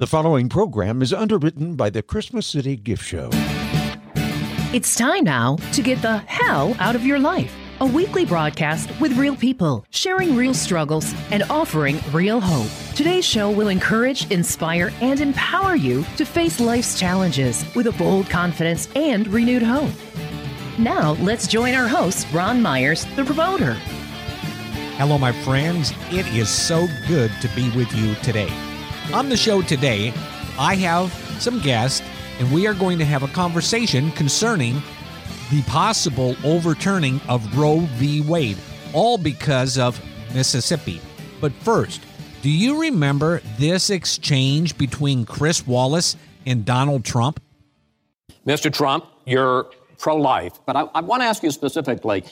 The following program is underwritten by the Christmas City Gift Show. It's time now to get the hell out of your life. A weekly broadcast with real people, sharing real struggles and offering real hope. Today's show will encourage, inspire, and empower you to face life's challenges with a bold confidence and renewed hope. Now, let's join our host, Ron Myers, the promoter. Hello, my friends. It is so good to be with you today. On the show today, I have some guests, and we are going to have a conversation concerning the possible overturning of Roe v. Wade, all because of Mississippi. But first, do you remember this exchange between Chris Wallace and Donald Trump? Mr. Trump, you're pro life, but I, I want to ask you specifically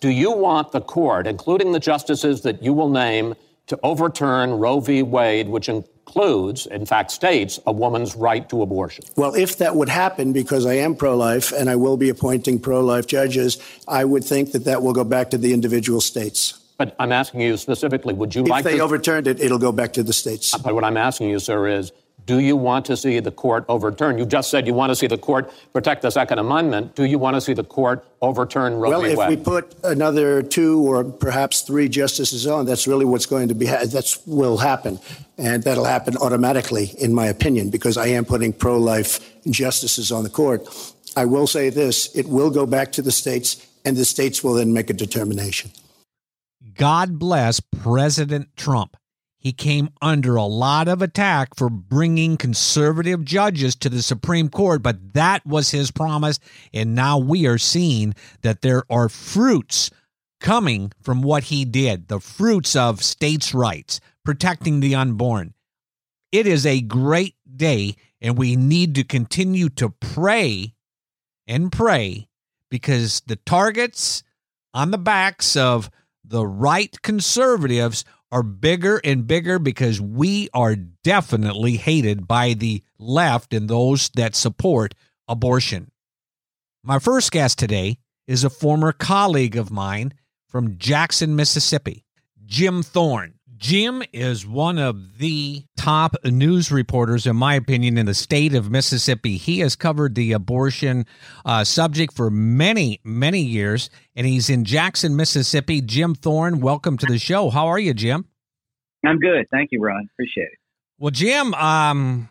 do you want the court, including the justices that you will name, to overturn Roe v. Wade, which includes, in fact, states a woman's right to abortion. Well, if that would happen, because I am pro life and I will be appointing pro life judges, I would think that that will go back to the individual states. But I'm asking you specifically, would you if like If they to... overturned it, it'll go back to the states. But what I'm asking you, sir, is do you want to see the court overturn? You just said you want to see the court protect the Second Amendment. Do you want to see the court overturn Roe well, v. Wade? Well, if we put another two or perhaps three justices on, that's really what's going to be. Ha- that's will happen, and that'll happen automatically, in my opinion, because I am putting pro-life justices on the court. I will say this: it will go back to the states, and the states will then make a determination. God bless President Trump. He came under a lot of attack for bringing conservative judges to the Supreme Court, but that was his promise. And now we are seeing that there are fruits coming from what he did the fruits of states' rights, protecting the unborn. It is a great day, and we need to continue to pray and pray because the targets on the backs of the right conservatives are bigger and bigger because we are definitely hated by the left and those that support abortion. My first guest today is a former colleague of mine from Jackson, Mississippi, Jim Thorne. Jim is one of the top news reporters, in my opinion, in the state of Mississippi. He has covered the abortion uh, subject for many, many years, and he's in Jackson, Mississippi. Jim Thorne, welcome to the show. How are you, Jim? I'm good. Thank you, Ron. Appreciate it. Well, Jim, um,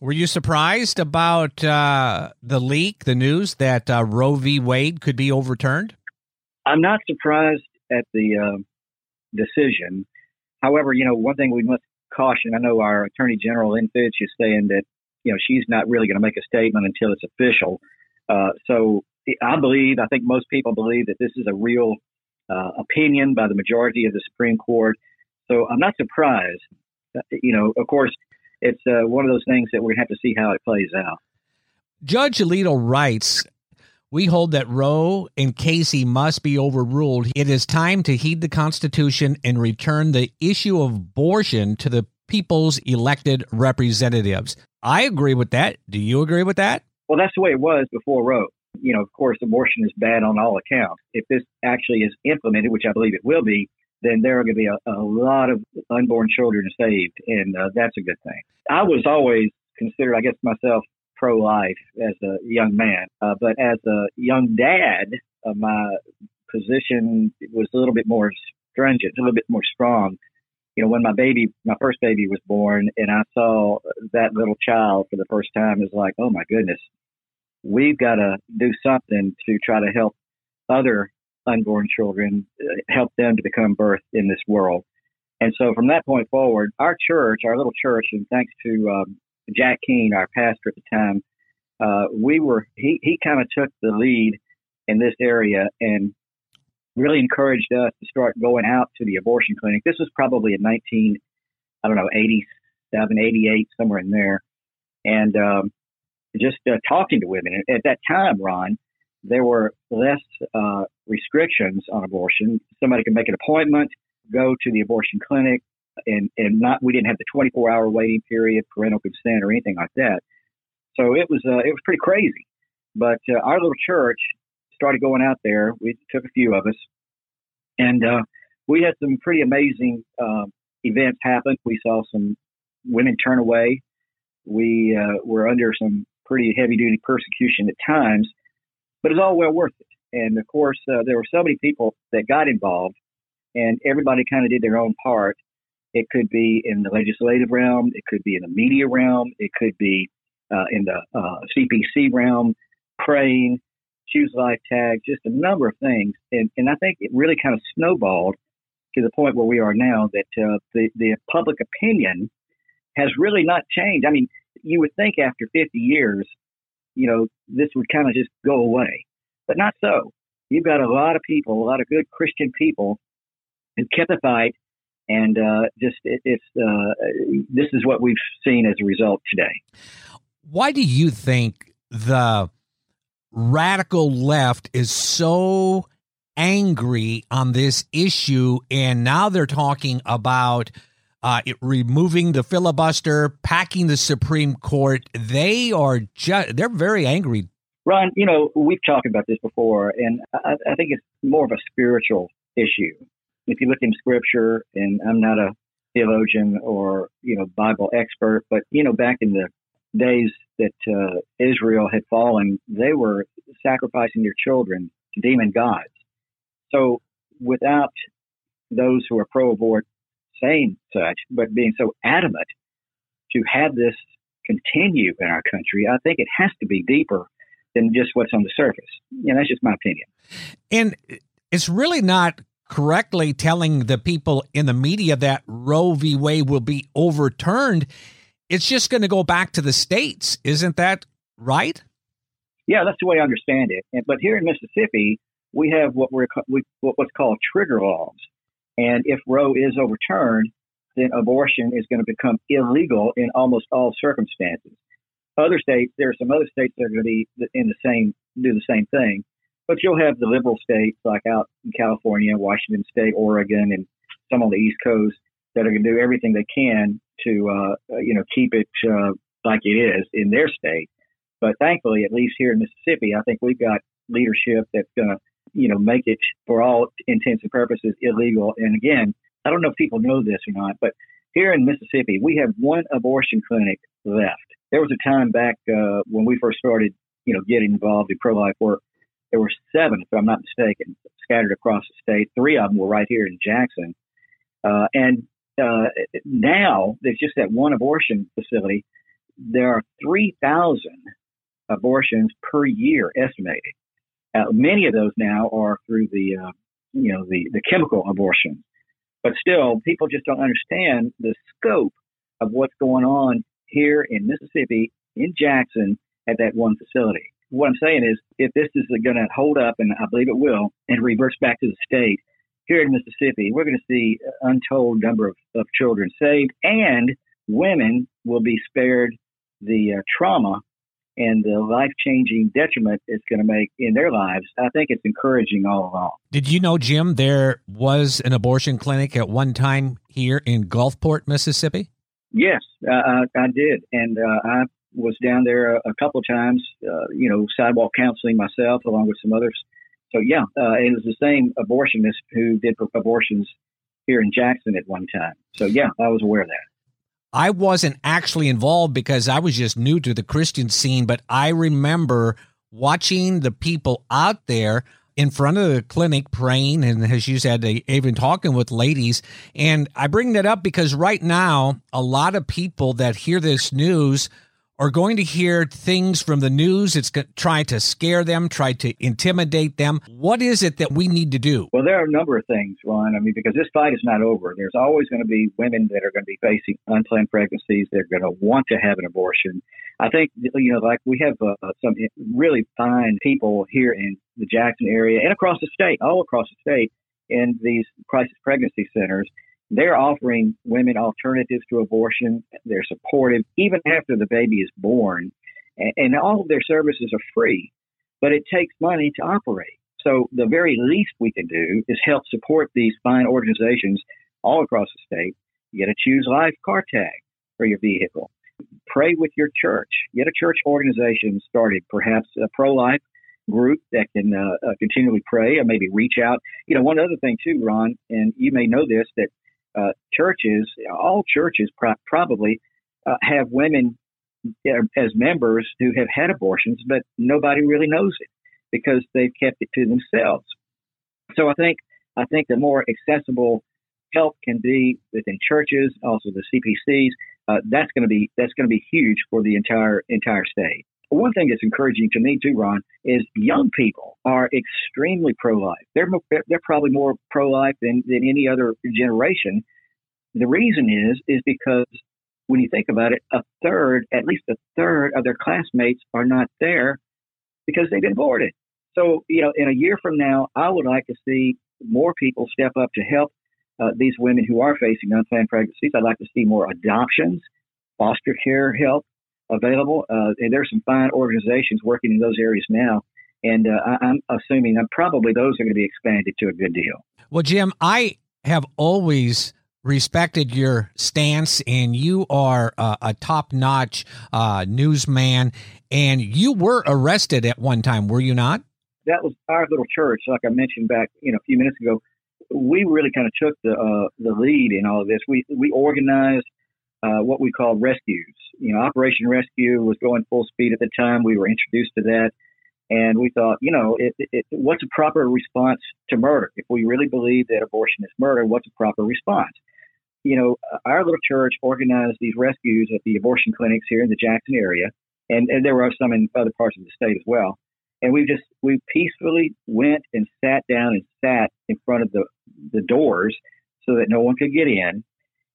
were you surprised about uh, the leak, the news that uh, Roe v. Wade could be overturned? I'm not surprised at the uh, decision. However, you know, one thing we must caution. I know our Attorney General Lynn Fitch is saying that you know she's not really going to make a statement until it's official. Uh, so I believe, I think most people believe that this is a real uh, opinion by the majority of the Supreme Court. So I'm not surprised. You know, of course, it's uh, one of those things that we're going to have to see how it plays out. Judge Alito writes we hold that Roe and Casey must be overruled. It is time to heed the Constitution and return the issue of abortion to the people's elected representatives. I agree with that. Do you agree with that? Well, that's the way it was before Roe. You know, of course, abortion is bad on all accounts. If this actually is implemented, which I believe it will be, then there are going to be a, a lot of unborn children saved, and uh, that's a good thing. I was always considered, I guess, myself pro life as a young man. Uh, but as a young dad, uh, my position was a little bit more stringent, a little bit more strong. You know, when my baby, my first baby was born, and I saw that little child for the first time, was like, oh my goodness, we've got to do something to try to help other unborn children, uh, help them to become birthed in this world. And so from that point forward, our church, our little church, and thanks to um, Jack Keene, our pastor at the time, uh, we were he he kind of took the lead in this area and really encouraged us to start going out to the abortion clinic. This was probably in 19, I don't know, 87, 88, somewhere in there, and um, just uh, talking to women. At that time, Ron, there were less uh, restrictions on abortion. Somebody could make an appointment, go to the abortion clinic, and and not we didn't have the 24 hour waiting period, parental consent, or anything like that. So it was uh, it was pretty crazy. But uh, our little church started going out there. We took a few of us, and uh, we had some pretty amazing uh, events happen. We saw some women turn away We uh, were under some pretty heavy duty persecution at times, but it's all well worth it. And of course, uh, there were so many people that got involved, and everybody kind of did their own part. It could be in the legislative realm, it could be in the media realm, it could be uh, in the uh, CPC realm, praying, choose life tags, just a number of things. And, and I think it really kind of snowballed to the point where we are now that uh, the, the public opinion has really not changed. I mean, you would think after 50 years, you know, this would kind of just go away, but not so. You've got a lot of people, a lot of good Christian people who kept the fight, and uh, just it, it's uh, this is what we've seen as a result today. Why do you think the radical left is so angry on this issue, and now they're talking about uh, removing the filibuster, packing the Supreme Court. They are just they're very angry. Ron, you know we've talked about this before, and I, I think it's more of a spiritual issue. If you look in Scripture, and I'm not a theologian or you know Bible expert, but you know back in the days that uh, Israel had fallen, they were sacrificing their children to demon gods. So without those who are pro-abort saying such, but being so adamant to have this continue in our country, I think it has to be deeper than just what's on the surface. And that's just my opinion. And it's really not correctly telling the people in the media that Roe v. Wade will be overturned. It's just going to go back to the states. Isn't that right? Yeah, that's the way I understand it. But here in Mississippi, we have what we're we, what's called trigger laws, and if Roe is overturned, then abortion is going to become illegal in almost all circumstances. Other states, there are some other states that are going to be in the same do the same thing, but you'll have the liberal states like out in California, Washington State, Oregon, and some on the East Coast that are going to do everything they can to uh, you know keep it uh, like it is in their state. But thankfully, at least here in Mississippi, I think we've got leadership that's going to you know, make it for all intents and purposes illegal. And again, I don't know if people know this or not, but here in Mississippi, we have one abortion clinic left. There was a time back uh, when we first started, you know, getting involved in pro-life work. There were seven, if I'm not mistaken, scattered across the state. Three of them were right here in Jackson, uh, and uh, now there's just that one abortion facility. There are 3,000 abortions per year estimated. Uh, many of those now are through the, uh, you know, the, the chemical abortion. But still, people just don't understand the scope of what's going on here in Mississippi, in Jackson, at that one facility. What I'm saying is, if this is going to hold up, and I believe it will, and reverse back to the state, here in Mississippi, we're going to see an untold number of, of children saved, and women will be spared the uh, trauma and the life changing detriment it's going to make in their lives, I think it's encouraging all along. Did you know, Jim, there was an abortion clinic at one time here in Gulfport, Mississippi? Yes, uh, I, I, did. And uh, I was down there a, a couple of times, uh, you know, sidewalk counseling myself along with some others. So, yeah, uh, it was the same abortionist who did abortions here in Jackson at one time. So, yeah, I was aware of that. I wasn't actually involved because I was just new to the Christian scene, but I remember watching the people out there in front of the clinic praying and as you said even talking with ladies and i bring that up because right now a lot of people that hear this news are going to hear things from the news. It's trying to scare them, try to intimidate them. What is it that we need to do? Well, there are a number of things, Ron. I mean, because this fight is not over. There's always going to be women that are going to be facing unplanned pregnancies. They're going to want to have an abortion. I think, you know, like we have uh, some really fine people here in the Jackson area and across the state, all across the state, in these crisis pregnancy centers they're offering women alternatives to abortion. They're supportive even after the baby is born. And, all of their services are free, but it takes money to operate. So the very least we can do is help support these fine organizations all across the state. Get a Choose Life car tag for your vehicle. Pray with your church. Get a church organization started, perhaps a pro life group that can uh, uh, continually pray and maybe reach out. You know, one other thing too, Ron, and you may know this, that uh, churches, all churches pro- probably uh, have women as members who have had abortions, but nobody really knows it because they've kept it to themselves. So I think I think the more accessible help can be within churches, also the CPCs, uh, that's going to be that's going to be huge for the entire entire state. One thing that's encouraging to me too, Ron, is young people are extremely pro-life. They're they're probably more pro-life than, than any other generation. The reason is is because when you think about it, a third, at least a third of their classmates are not there because they've been aborted. So, you know, in a year from now, I would like to see more people step up to help uh, these women who are facing unplanned pregnancies. I'd like to see more adoptions, foster care help available. Uh, and there's some fine organizations working in those areas now. And uh, I, I'm assuming that probably those are going to be expanded to a good deal. Well, Jim, I have always respected your stance, and you are uh, a top notch uh, newsman. And you were arrested at one time, were you not? That was our little church, like I mentioned back, you know, a few minutes ago we really kind of took the uh, the lead in all of this. We we organized uh, what we called rescues. You know, Operation Rescue was going full speed at the time. We were introduced to that, and we thought, you know, it, it, what's a proper response to murder? If we really believe that abortion is murder, what's a proper response? You know, our little church organized these rescues at the abortion clinics here in the Jackson area, and, and there were some in other parts of the state as well. And we just we peacefully went and sat down and sat in front of the the doors so that no one could get in,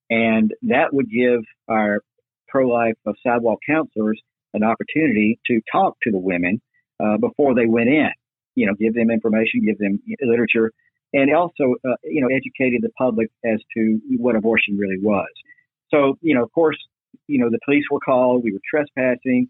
and that would give our pro-life uh, sidewalk counselors an opportunity to talk to the women uh, before they went in. You know, give them information, give them literature, and also uh, you know educated the public as to what abortion really was. So you know, of course, you know the police were called. We were trespassing,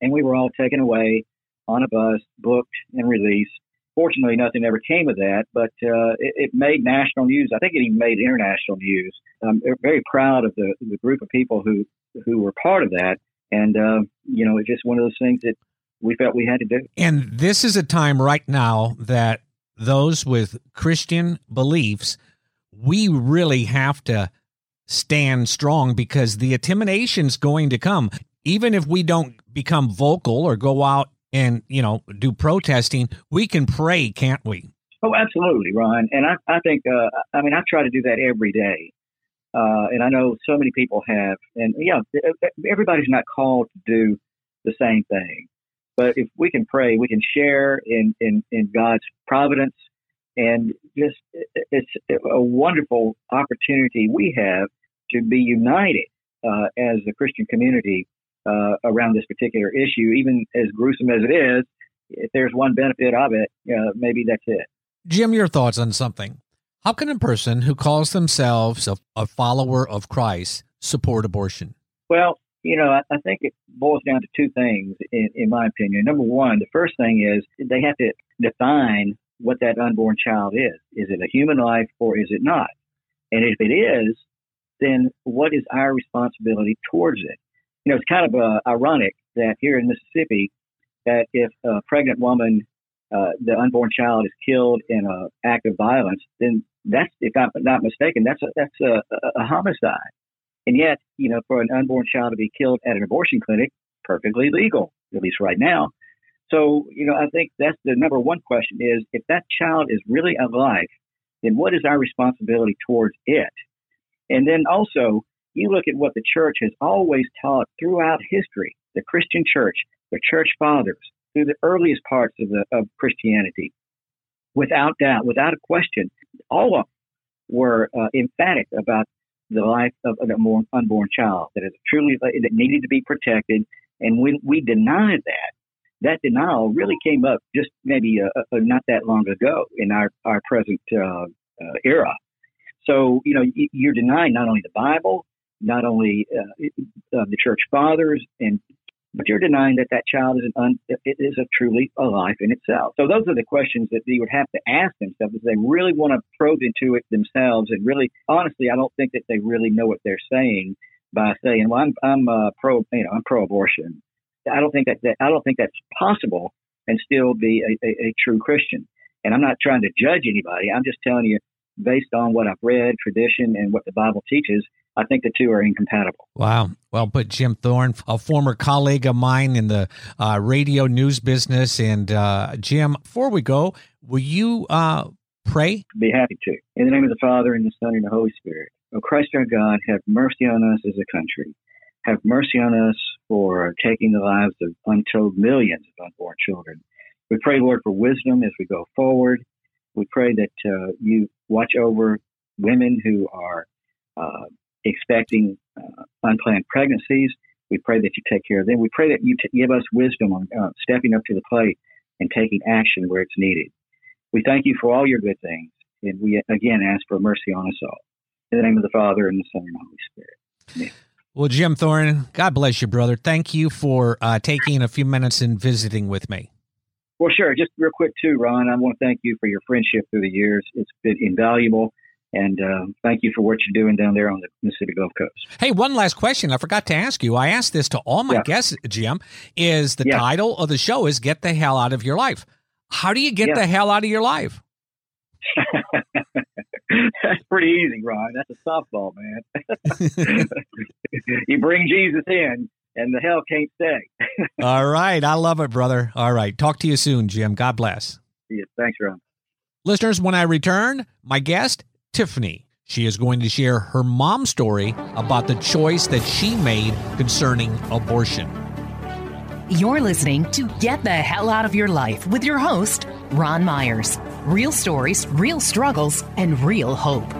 and we were all taken away on a bus, booked and released. Fortunately, nothing ever came of that, but uh, it, it, made national news. I think it even made international news. I'm very proud of the, the group of people who who were part of that, and uh, you know, it's just one of those things that we felt we had to do. And this is a time right now that those with Christian beliefs, we really have to stand strong because the intimidation's going to come. Even if we don't become vocal or go out and you know do protesting, we can pray, can't we? Oh, absolutely, Ron. And I, I think, uh, I mean, I try to do that every day. Uh, and I know so many people have. And yeah, everybody's not called to do the same thing. But if we can pray, we can share in, in, in God's providence. And just, it's a wonderful opportunity we have to be united uh, as a Christian community uh, around this particular issue, even as gruesome as it is. If there's one benefit of it, uh, maybe that's it. Jim, your thoughts on something? How can a person who calls themselves a, a follower of Christ support abortion? Well, you know, I, I, think it boils down to two things, in, in my opinion. Number one, the first thing is they have to define what that unborn child is. Is it a human life or is it not? And if it is, then what is our responsibility towards it? You know, it's kind of uh, ironic that here in Mississippi, that if a pregnant woman, uh, the unborn child is killed in an act of violence, then that's, if I'm not mistaken, that's a, that's a, a homicide. And yet, you know, for an unborn child to be killed at an abortion clinic, perfectly legal, at least right now. So, you know, I think that's the number one question is if that child is really alive, then what is our responsibility towards it? And then also, you look at what the church has always taught throughout history, the Christian church, the church fathers, through the earliest parts of, the, of Christianity, without doubt, without a question, all of them were uh, emphatic about the life of an unborn child that is truly that needed to be protected. And when we denied that, that denial really came up just maybe uh, uh, not that long ago in our our present uh, uh era. So you know you're denying not only the Bible, not only uh, uh, the church fathers and but you're denying that that child is an un, it is a truly a life in itself. So those are the questions that they would have to ask themselves if they really want to probe into it themselves. And really, honestly, I don't think that they really know what they're saying by saying, "Well, I'm I'm uh, pro, you know, I'm pro-abortion." I don't think that, that I don't think that's possible and still be a, a, a true Christian. And I'm not trying to judge anybody. I'm just telling you, based on what I've read, tradition, and what the Bible teaches, I think the two are incompatible. Wow. Well put, Jim Thorne, a former colleague of mine in the uh, radio news business. And uh, Jim, before we go, will you uh, pray? Be happy to. In the name of the Father, and the Son, and the Holy Spirit. Oh, Christ our God, have mercy on us as a country. Have mercy on us for taking the lives of untold millions of unborn children. We pray, Lord, for wisdom as we go forward. We pray that uh, you watch over women who are uh, expecting uh, unplanned pregnancies. We pray that you take care of them. We pray that you t- give us wisdom on uh, stepping up to the plate and taking action where it's needed. We thank you for all your good things, and we again ask for mercy on us all. In the name of the Father, and the Son, and the Holy Spirit. Amen. Well, Jim Thorne, God bless you, brother. Thank you for uh, taking a few minutes and visiting with me. Well, sure. Just real quick, too, Ron, I want to thank you for your friendship through the years. It's been invaluable. And uh, thank you for what you're doing down there on the Mississippi Gulf Coast. Hey, one last question. I forgot to ask you. I asked this to all my Yeah. guests, Jim. Is the Yeah. title of the show is "Get the Hell Out of Your Life"? How do you get Yeah. the hell out of your life? That's pretty easy, Ron. That's a softball, man. you bring Jesus in, and the hell can't stay. all right, I love it, brother. All right, talk to you soon, Jim. God bless. Yeah, thanks, Ron. Listeners, when I return, my guest, Tiffany. She is going to share her mom's story about the choice that she made concerning abortion. You're listening to Get the Hell Out of Your Life with your host, Ron Myers. Real stories, real struggles, and real hope.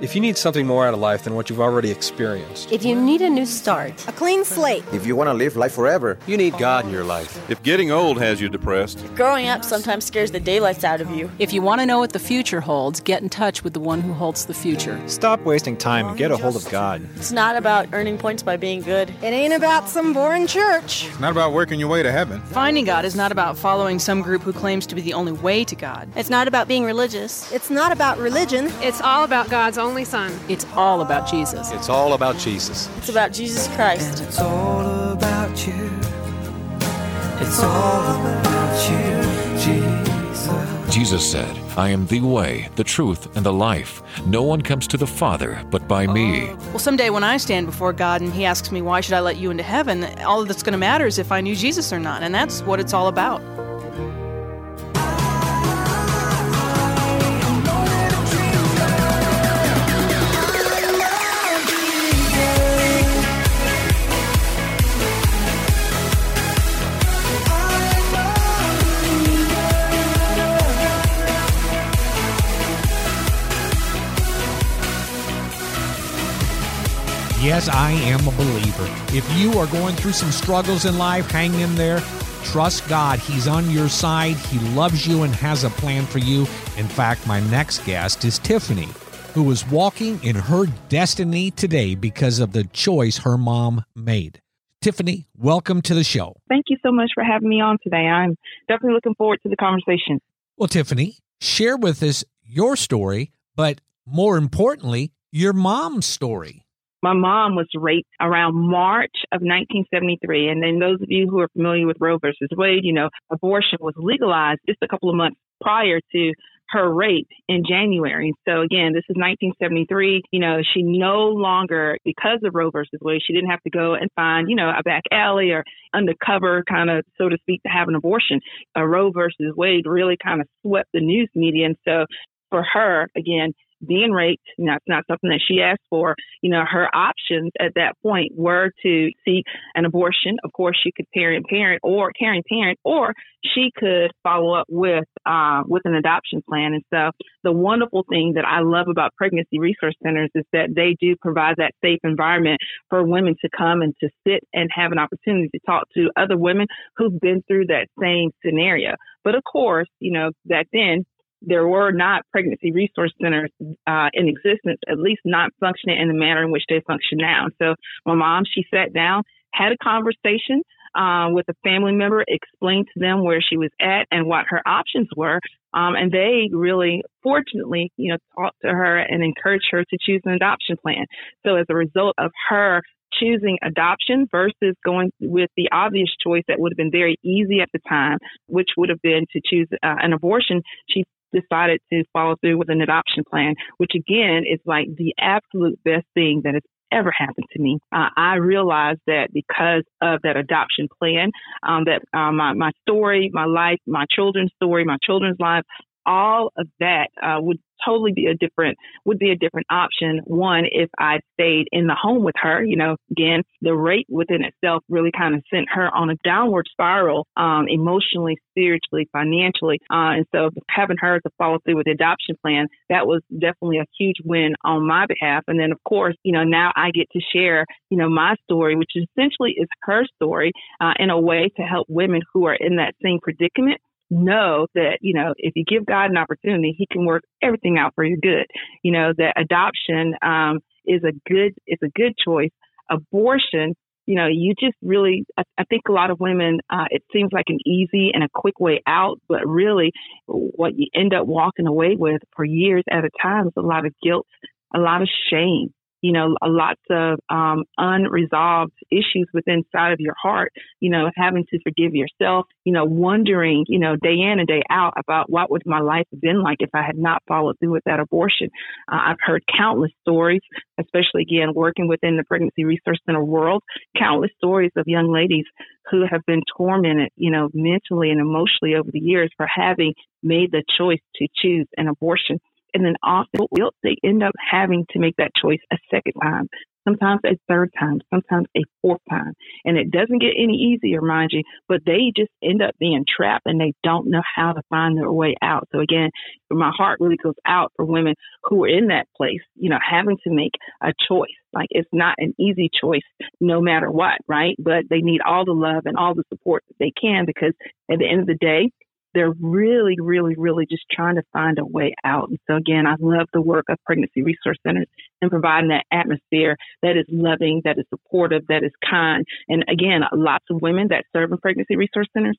If you need something more out of life than what you've already experienced, If you need a new start, A clean slate. If you want to live life forever, you need God in your life. If getting old has you depressed, growing up sometimes scares the daylights out of you. If you want to know what the future holds, get in touch with the one who holds the future. Stop wasting time and get a hold of God. It's not about earning points by being good. It ain't about some boring church. it's not about working your way to heaven. Finding God is not about following some group who claims to be the only way to God. It's not about being religious. It's not about religion. It's all about God's only Son. It's all about Jesus. It's all about Jesus. It's about Jesus Christ. It's all about you. It's all about you, Jesus. Jesus said, I am the way, the truth, and the life. No one comes to the Father but by me. Well, someday when I stand before God and He asks me, Why should I let you into heaven? all that's going to matter is if I knew Jesus or not. And that's what it's all about. Yes, I am a believer. If you are going through some struggles in life, hang in there. Trust God. He's on your side. He loves you and has a plan for you. In fact, my next guest is Tiffany, who is walking in her destiny today because of the choice her mom made. Tiffany, welcome to the show. Thank you so much for having me on today. I'm definitely looking forward to the conversation. Well, Tiffany, share with us your story, but more importantly, your mom's story. My mom was raped around March of 1973. And then those of you who are familiar with Roe versus Wade, you know, abortion was legalized just a couple of months prior to her rape in January. So again, this is 1973. You know, she no longer, because of Roe versus Wade, she didn't have to go and find, you know, a back alley or undercover kind of, so to speak, to have an abortion. Uh, Roe versus Wade really kind of swept the news media. And so for her, again, being raped, and that's not something that she asked for. You know, her options at that point were to seek an abortion. Of course, she could parent parent or caring parent, or she could follow up with uh, with an adoption plan. And so, the wonderful thing that I love about pregnancy resource centers is that they do provide that safe environment for women to come and to sit and have an opportunity to talk to other women who've been through that same scenario. But of course, you know, back then there were not pregnancy resource centers uh, in existence, at least not functioning in the manner in which they function now. So my mom, she sat down, had a conversation uh, with a family member, explained to them where she was at and what her options were. Um, and they really, fortunately, you know, talked to her and encouraged her to choose an adoption plan. So as a result of her choosing adoption versus going with the obvious choice that would have been very easy at the time, which would have been to choose uh, an abortion, she decided to follow through with an adoption plan, which again is like the absolute best thing that has ever happened to me. Uh, I realized that because of that adoption plan, um, that uh, my, my story, my life, my children's story, my children's life, all of that uh, would totally be a different would be a different option. One, if I stayed in the home with her, you know, again, the rate within itself really kind of sent her on a downward spiral, um, emotionally, spiritually, financially. Uh, and so having her to follow through with the adoption plan, that was definitely a huge win on my behalf. And then of course, you know, now I get to share, you know, my story, which essentially is her story, uh, in a way to help women who are in that same predicament know that, you know, if you give God an opportunity, he can work everything out for your good. You know, that adoption um, is a good is a good choice. Abortion, you know, you just really I, I think a lot of women uh, it seems like an easy and a quick way out, but really what you end up walking away with for years at a time is a lot of guilt, a lot of shame, you know, lots of um, unresolved issues within inside of your heart, you know, having to forgive yourself, you know, wondering, you know, day in and day out about what would my life have been like if I had not followed through with that abortion. Uh, I've heard countless stories, especially again, working within the Pregnancy Resource Center world, countless stories of young ladies who have been tormented, you know, mentally and emotionally over the years for having made the choice to choose an abortion. And then often they end up having to make that choice a second time, sometimes a third time, sometimes a fourth time. And it doesn't get any easier, mind you, but they just end up being trapped and they don't know how to find their way out. So again, my heart really goes out for women who are in that place, you know, having to make a choice. Like it's not an easy choice no matter what, right? But they need all the love and all the support that they can because at the end of the day, they're really, really, really just trying to find a way out. And so again, I love the work of pregnancy resource centers and providing that atmosphere that is loving, that is supportive, that is kind. And again, lots of women that serve in pregnancy resource centers,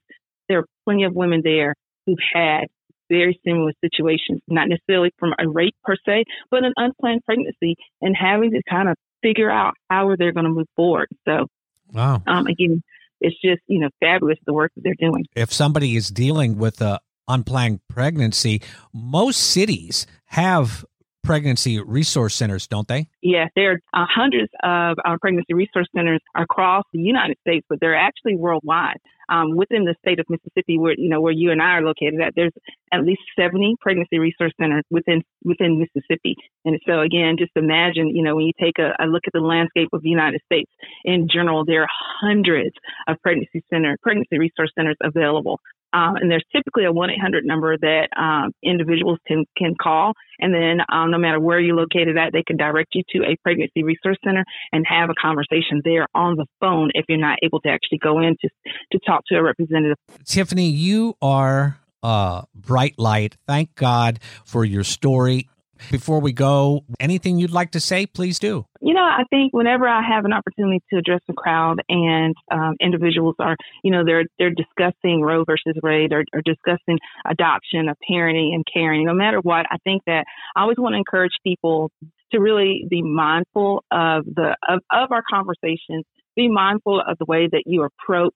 there are plenty of women there who've had very similar situations, not necessarily from a rape per se, but an unplanned pregnancy and having to kind of figure out how they're they going to move forward. So, wow. Um, again, it's just you know fabulous the work that they're doing. If somebody is dealing with a unplanned pregnancy, most cities have pregnancy resource centers, don't they? Yes, there are uh, hundreds of uh, pregnancy resource centers across the United States, but they're actually worldwide. Um, within the state of Mississippi, where you know where you and I are located at, there's at least 70 pregnancy resource centers within within Mississippi. And so again, just imagine, you know, when you take a, a look at the landscape of the United States in general, there are hundreds of pregnancy center pregnancy resource centers available. Um, and there's typically a 1-800 number that um, individuals can, can call. And then um, no matter where you're located at, they can direct you to a pregnancy resource center and have a conversation there on the phone if you're not able to actually go in to, to talk to a representative. Tiffany, you are a bright light. Thank God for your story. Before we go, anything you'd like to say, please do. You know, I think whenever I have an opportunity to address a crowd and um, individuals are, you know, they're they're discussing Roe versus Wade or, or discussing adoption, of parenting and caring. No matter what, I think that I always want to encourage people to really be mindful of the of, of our conversations. Be mindful of the way that you approach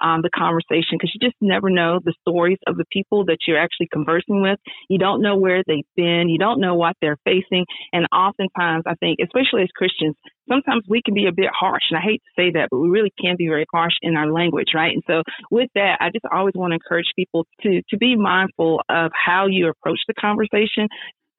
um, the conversation because you just never know the stories of the people that you're actually conversing with. You don't know where they've been. You don't know what they're facing. And oftentimes, I think, especially as Christians, sometimes we can be a bit harsh. And I hate to say that, but we really can be very harsh in our language, right? And so with that, I just always want to encourage people to, to be mindful of how you approach the conversation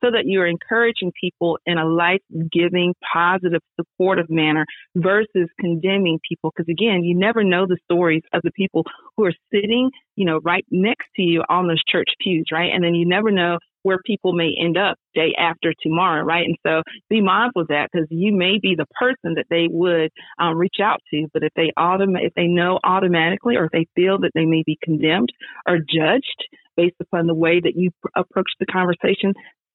so that you're encouraging people in a life giving, positive, supportive manner versus condemning people. Because again, you never know the stories of the people who are sitting, you know, right next to you on those church pews, right? And then you never know where people may end up day after tomorrow, right? And so be mindful of that because you may be the person that they would um, reach out to, but if they autom- if they know automatically or if they feel that they may be condemned or judged based upon the way that you pr- approach the conversation,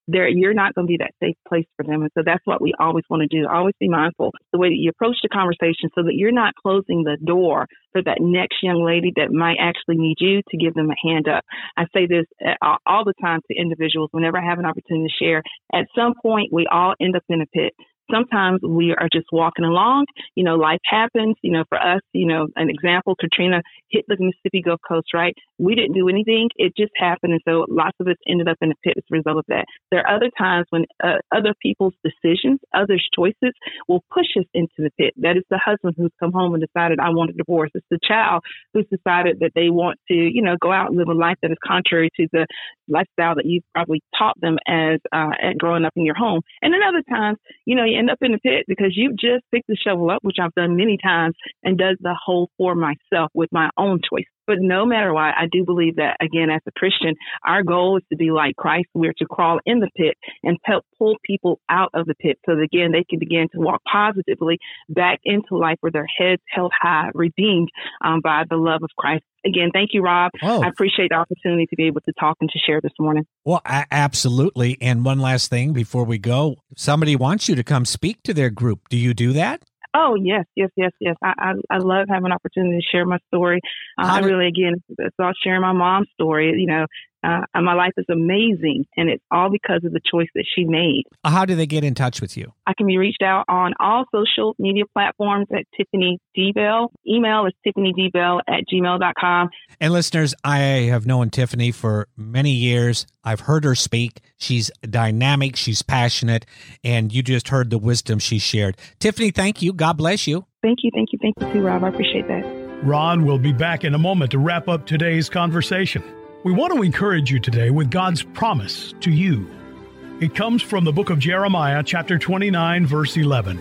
there you're not going to be that safe place for them. And so that's what we always want to do. Always be mindful the way that you approach the conversation so that you're not closing the door for that next young lady that might actually need you to give them a hand up. I say this uh, all the time to individuals whenever I have an opportunity to share. At some point, we all end up in a pit. Sometimes we are just walking along. You know, life happens. You know, for us, you know, an example, Katrina hit the Mississippi Gulf Coast, right? We didn't do anything. It just happened. And so lots of us ended up in a pit as a result of that. There are other times when uh, other people's decisions, others' choices will push us into the pit. That is the husband who's come home and decided, I want a divorce. It's the child who's decided that they want to, you know, go out and live a life that is contrary to the lifestyle that you've probably taught them as uh, growing up in your home. And then other times, you know, end up in the pit because you just picked the shovel up, which I've done many times, and does the hole for myself with my own choice. But no matter what, I do believe that, again, as a Christian, our goal is to be like Christ. We're to crawl in the pit and help pull people out of the pit so that, again, they can begin to walk positively back into life with their heads held high, redeemed um, by the love of Christ. Again, thank you, Rob. Oh. I appreciate the opportunity to be able to talk and to share this morning. Well, a- absolutely. And one last thing before we go somebody wants you to come speak to their group. Do you do that? Oh yes, yes, yes, yes. I I, I love having an opportunity to share my story. Uh, I really again it's about sharing my mom's story. You know, uh, my life is amazing, and it's all because of the choice that she made. How do they get in touch with you? I can be reached out on all social media platforms at Tiffany D Bell. Email is tiffanydbell at gmail.com. And listeners, I have known Tiffany for many years. I've heard her speak. She's dynamic, she's passionate, and you just heard the wisdom she shared. Tiffany, thank you. God bless you. Thank you, thank you, thank you too, Rob. I appreciate that. Ron will be back in a moment to wrap up today's conversation. We want to encourage you today with God's promise to you. It comes from the book of Jeremiah, chapter 29, verse 11.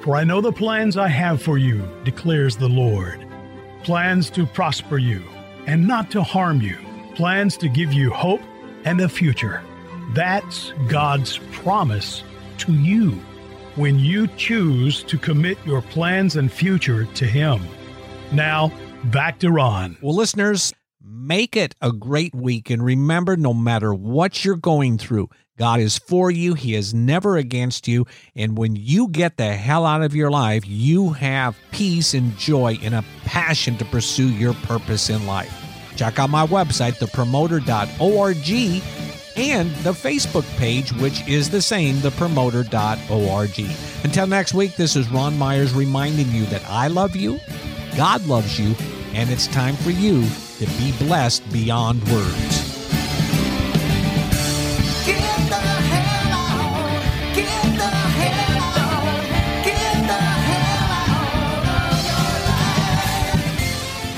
For I know the plans I have for you, declares the Lord plans to prosper you and not to harm you, plans to give you hope and a future. That's God's promise to you when you choose to commit your plans and future to Him. Now, back to Ron. Well, listeners, make it a great week. And remember, no matter what you're going through, God is for you. He is never against you. And when you get the hell out of your life, you have peace and joy and a passion to pursue your purpose in life. Check out my website, thepromoter.org, and the Facebook page, which is the same, thepromoter.org. Until next week, this is Ron Myers reminding you that I love you, God loves you, and it's time for you to be blessed beyond words.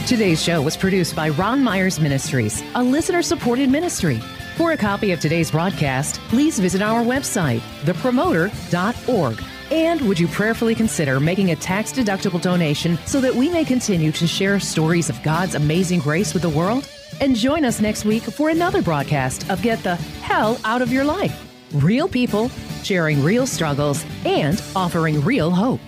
Today's show was produced by Ron Myers Ministries, a listener supported ministry. For a copy of today's broadcast, please visit our website, thepromoter.org. And would you prayerfully consider making a tax deductible donation so that we may continue to share stories of God's amazing grace with the world? And join us next week for another broadcast of Get the Hell Out of Your Life. Real people sharing real struggles and offering real hope.